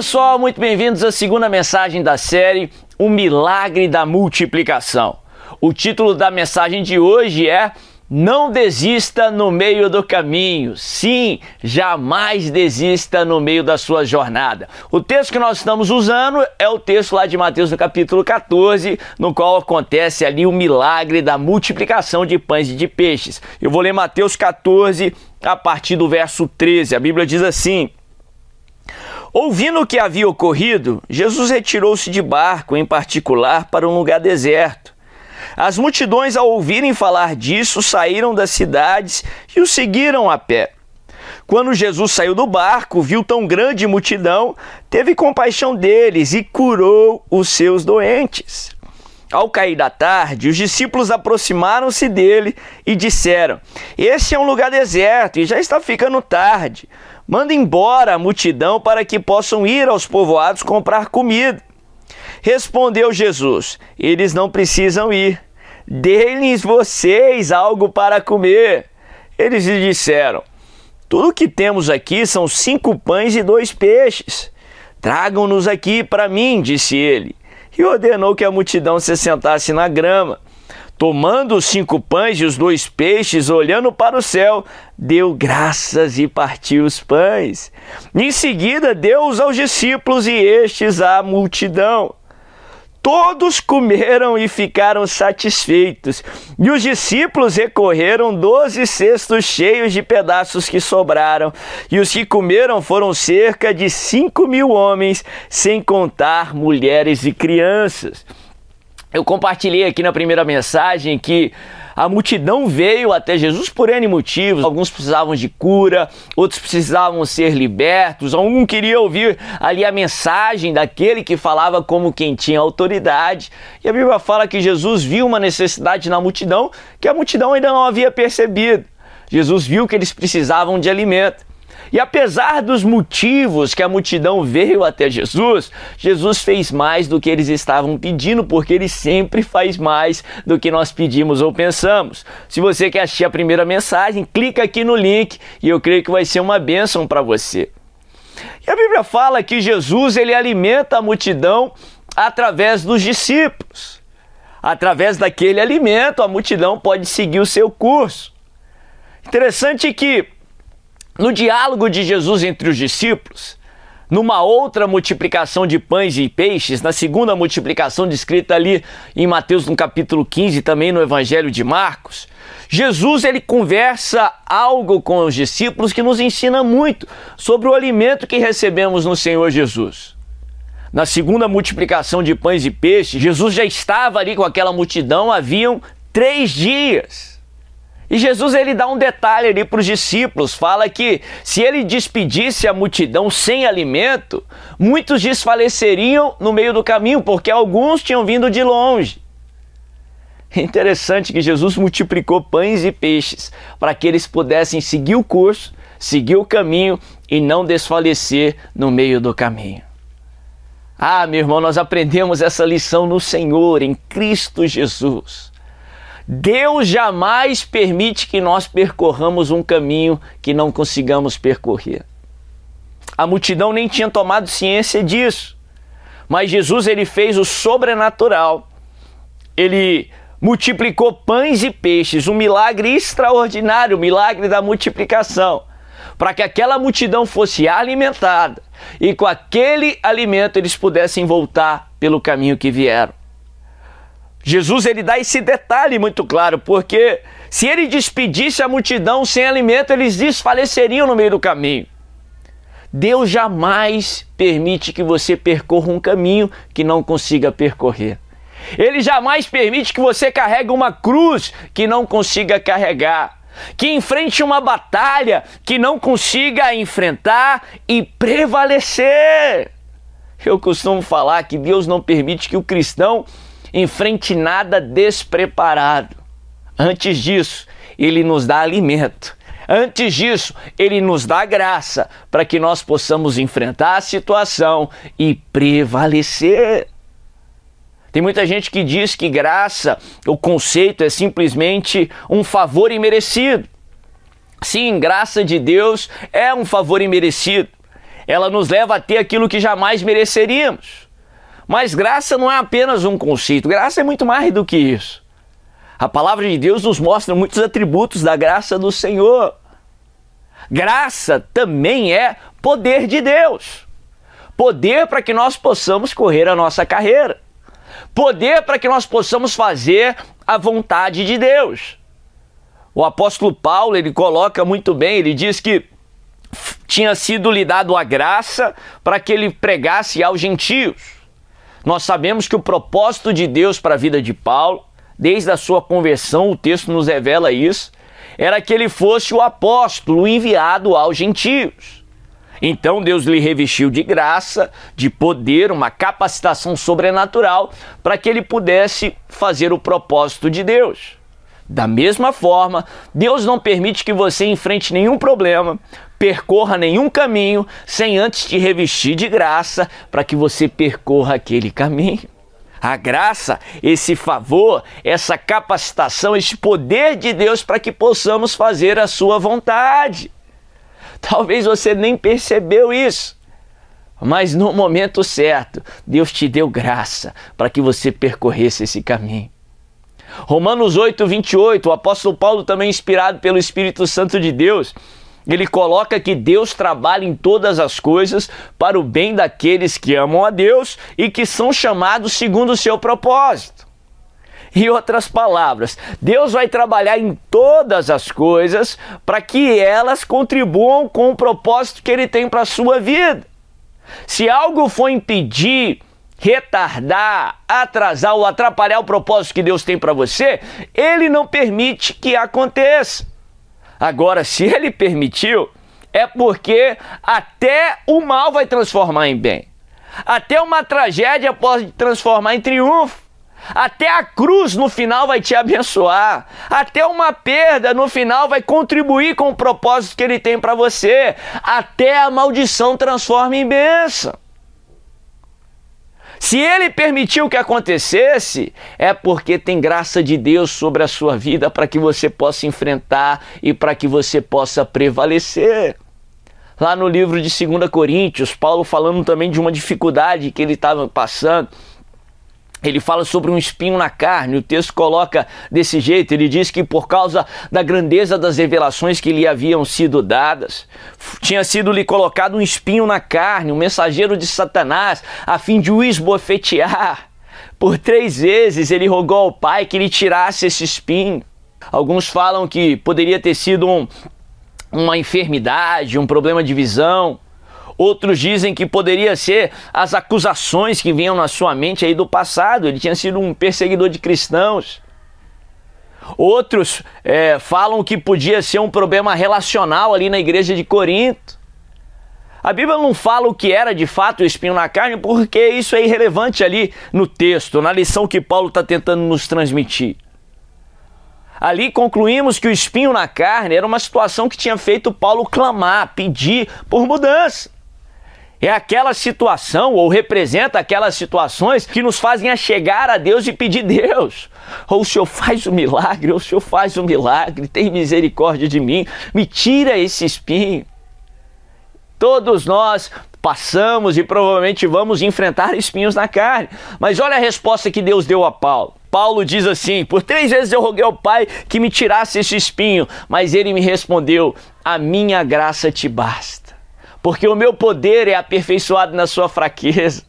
Pessoal, muito bem-vindos à segunda mensagem da série O Milagre da Multiplicação. O título da mensagem de hoje é Não desista no meio do caminho. Sim, jamais desista no meio da sua jornada. O texto que nós estamos usando é o texto lá de Mateus no capítulo 14, no qual acontece ali o milagre da multiplicação de pães e de peixes. Eu vou ler Mateus 14 a partir do verso 13. A Bíblia diz assim: Ouvindo o que havia ocorrido, Jesus retirou-se de barco, em particular, para um lugar deserto. As multidões, ao ouvirem falar disso, saíram das cidades e o seguiram a pé. Quando Jesus saiu do barco, viu tão grande multidão, teve compaixão deles e curou os seus doentes. Ao cair da tarde, os discípulos aproximaram-se dele e disseram: Este é um lugar deserto e já está ficando tarde. Manda embora a multidão para que possam ir aos povoados comprar comida. Respondeu Jesus: Eles não precisam ir. Dê-lhes vocês algo para comer. Eles lhe disseram: Tudo que temos aqui são cinco pães e dois peixes. Tragam-nos aqui para mim, disse ele. E ordenou que a multidão se sentasse na grama. Tomando os cinco pães e os dois peixes, olhando para o céu, deu graças e partiu os pães. Em seguida, deu-os aos discípulos e estes à multidão. Todos comeram e ficaram satisfeitos. E os discípulos recorreram doze cestos cheios de pedaços que sobraram. E os que comeram foram cerca de cinco mil homens, sem contar mulheres e crianças. Eu compartilhei aqui na primeira mensagem que a multidão veio até Jesus por N motivos. Alguns precisavam de cura, outros precisavam ser libertos, algum queria ouvir ali a mensagem daquele que falava como quem tinha autoridade. E a Bíblia fala que Jesus viu uma necessidade na multidão que a multidão ainda não havia percebido. Jesus viu que eles precisavam de alimento. E apesar dos motivos que a multidão veio até Jesus, Jesus fez mais do que eles estavam pedindo, porque ele sempre faz mais do que nós pedimos ou pensamos. Se você quer assistir a primeira mensagem, clica aqui no link e eu creio que vai ser uma bênção para você. E a Bíblia fala que Jesus ele alimenta a multidão através dos discípulos. Através daquele alimento, a multidão pode seguir o seu curso. Interessante que no diálogo de Jesus entre os discípulos, numa outra multiplicação de pães e peixes, na segunda multiplicação descrita ali em Mateus no capítulo 15, também no Evangelho de Marcos, Jesus ele conversa algo com os discípulos que nos ensina muito sobre o alimento que recebemos no Senhor Jesus. Na segunda multiplicação de pães e peixes, Jesus já estava ali com aquela multidão, haviam três dias. E Jesus ele dá um detalhe ali para os discípulos, fala que se ele despedisse a multidão sem alimento, muitos desfaleceriam no meio do caminho, porque alguns tinham vindo de longe. É interessante que Jesus multiplicou pães e peixes para que eles pudessem seguir o curso, seguir o caminho e não desfalecer no meio do caminho. Ah, meu irmão, nós aprendemos essa lição no Senhor, em Cristo Jesus. Deus jamais permite que nós percorramos um caminho que não consigamos percorrer. A multidão nem tinha tomado ciência disso. Mas Jesus ele fez o sobrenatural. Ele multiplicou pães e peixes, um milagre extraordinário, o milagre da multiplicação, para que aquela multidão fosse alimentada e com aquele alimento eles pudessem voltar pelo caminho que vieram. Jesus ele dá esse detalhe muito claro, porque se ele despedisse a multidão sem alimento, eles desfaleceriam no meio do caminho. Deus jamais permite que você percorra um caminho que não consiga percorrer. Ele jamais permite que você carregue uma cruz que não consiga carregar, que enfrente uma batalha que não consiga enfrentar e prevalecer. Eu costumo falar que Deus não permite que o cristão enfrente nada despreparado. Antes disso, ele nos dá alimento. Antes disso, ele nos dá graça para que nós possamos enfrentar a situação e prevalecer. Tem muita gente que diz que graça, o conceito é simplesmente um favor imerecido. Sim, graça de Deus é um favor imerecido. ela nos leva a ter aquilo que jamais mereceríamos. Mas graça não é apenas um conceito, graça é muito mais do que isso. A palavra de Deus nos mostra muitos atributos da graça do Senhor. Graça também é poder de Deus. Poder para que nós possamos correr a nossa carreira. Poder para que nós possamos fazer a vontade de Deus. O apóstolo Paulo, ele coloca muito bem, ele diz que tinha sido lhe dado a graça para que ele pregasse aos gentios. Nós sabemos que o propósito de Deus para a vida de Paulo, desde a sua conversão, o texto nos revela isso, era que ele fosse o apóstolo enviado aos gentios. Então Deus lhe revestiu de graça, de poder, uma capacitação sobrenatural para que ele pudesse fazer o propósito de Deus. Da mesma forma, Deus não permite que você enfrente nenhum problema, percorra nenhum caminho sem antes te revestir de graça para que você percorra aquele caminho. A graça, esse favor, essa capacitação, esse poder de Deus para que possamos fazer a sua vontade. Talvez você nem percebeu isso. Mas no momento certo, Deus te deu graça para que você percorresse esse caminho. Romanos 8, 28, o apóstolo Paulo, também inspirado pelo Espírito Santo de Deus, ele coloca que Deus trabalha em todas as coisas para o bem daqueles que amam a Deus e que são chamados segundo o seu propósito. Em outras palavras, Deus vai trabalhar em todas as coisas para que elas contribuam com o propósito que Ele tem para a sua vida. Se algo for impedir retardar, atrasar ou atrapalhar o propósito que Deus tem para você, ele não permite que aconteça. Agora, se ele permitiu, é porque até o mal vai transformar em bem. Até uma tragédia pode transformar em triunfo. Até a cruz no final vai te abençoar. Até uma perda no final vai contribuir com o propósito que ele tem para você. Até a maldição transforma em bênção. Se ele permitiu que acontecesse, é porque tem graça de Deus sobre a sua vida para que você possa enfrentar e para que você possa prevalecer. Lá no livro de 2 Coríntios, Paulo falando também de uma dificuldade que ele estava passando ele fala sobre um espinho na carne, o texto coloca desse jeito, ele diz que por causa da grandeza das revelações que lhe haviam sido dadas, tinha sido lhe colocado um espinho na carne, um mensageiro de Satanás, a fim de o esbofetear. Por três vezes ele rogou ao pai que lhe tirasse esse espinho. Alguns falam que poderia ter sido um, uma enfermidade, um problema de visão. Outros dizem que poderia ser as acusações que vinham na sua mente aí do passado. Ele tinha sido um perseguidor de cristãos. Outros é, falam que podia ser um problema relacional ali na igreja de Corinto. A Bíblia não fala o que era de fato o espinho na carne, porque isso é irrelevante ali no texto, na lição que Paulo está tentando nos transmitir. Ali concluímos que o espinho na carne era uma situação que tinha feito Paulo clamar, pedir por mudança. É aquela situação, ou representa aquelas situações que nos fazem a chegar a Deus e pedir Deus. Ou o Senhor faz o um milagre, ou o Senhor faz o um milagre, tem misericórdia de mim, me tira esse espinho. Todos nós passamos e provavelmente vamos enfrentar espinhos na carne. Mas olha a resposta que Deus deu a Paulo. Paulo diz assim: Por três vezes eu roguei ao Pai que me tirasse esse espinho, mas ele me respondeu: A minha graça te basta porque o meu poder é aperfeiçoado na sua fraqueza.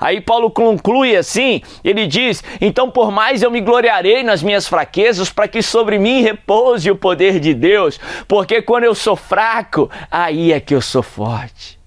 Aí Paulo conclui assim: ele diz: Então, por mais eu me gloriarei nas minhas fraquezas, para que sobre mim repouse o poder de Deus, porque quando eu sou fraco, aí é que eu sou forte.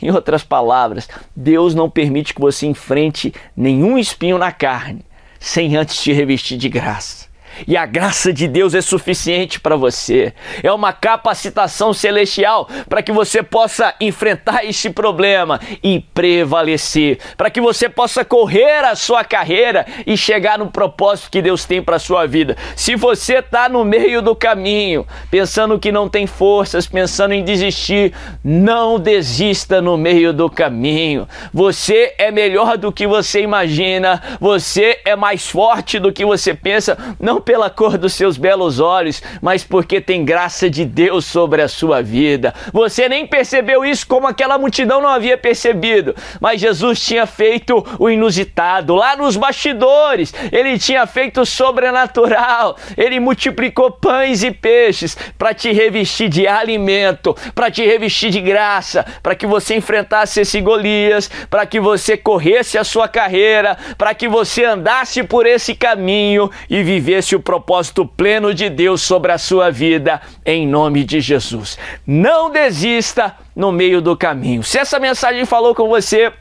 Em outras palavras, Deus não permite que você enfrente nenhum espinho na carne sem antes te revestir de graça. E a graça de Deus é suficiente para você. É uma capacitação celestial para que você possa enfrentar este problema e prevalecer, para que você possa correr a sua carreira e chegar no propósito que Deus tem para sua vida. Se você está no meio do caminho, pensando que não tem forças, pensando em desistir, não desista no meio do caminho. Você é melhor do que você imagina, você é mais forte do que você pensa. Não pela cor dos seus belos olhos, mas porque tem graça de Deus sobre a sua vida. Você nem percebeu isso como aquela multidão não havia percebido, mas Jesus tinha feito o inusitado lá nos bastidores. Ele tinha feito o sobrenatural. Ele multiplicou pães e peixes para te revestir de alimento, para te revestir de graça, para que você enfrentasse esse Golias, para que você corresse a sua carreira, para que você andasse por esse caminho e vivesse o propósito pleno de Deus sobre a sua vida, em nome de Jesus. Não desista no meio do caminho. Se essa mensagem falou com você,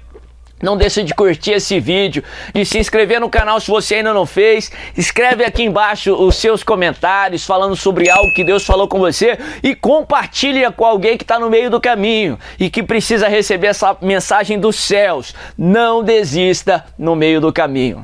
não deixe de curtir esse vídeo, de se inscrever no canal se você ainda não fez. Escreve aqui embaixo os seus comentários falando sobre algo que Deus falou com você e compartilha com alguém que está no meio do caminho e que precisa receber essa mensagem dos céus. Não desista no meio do caminho.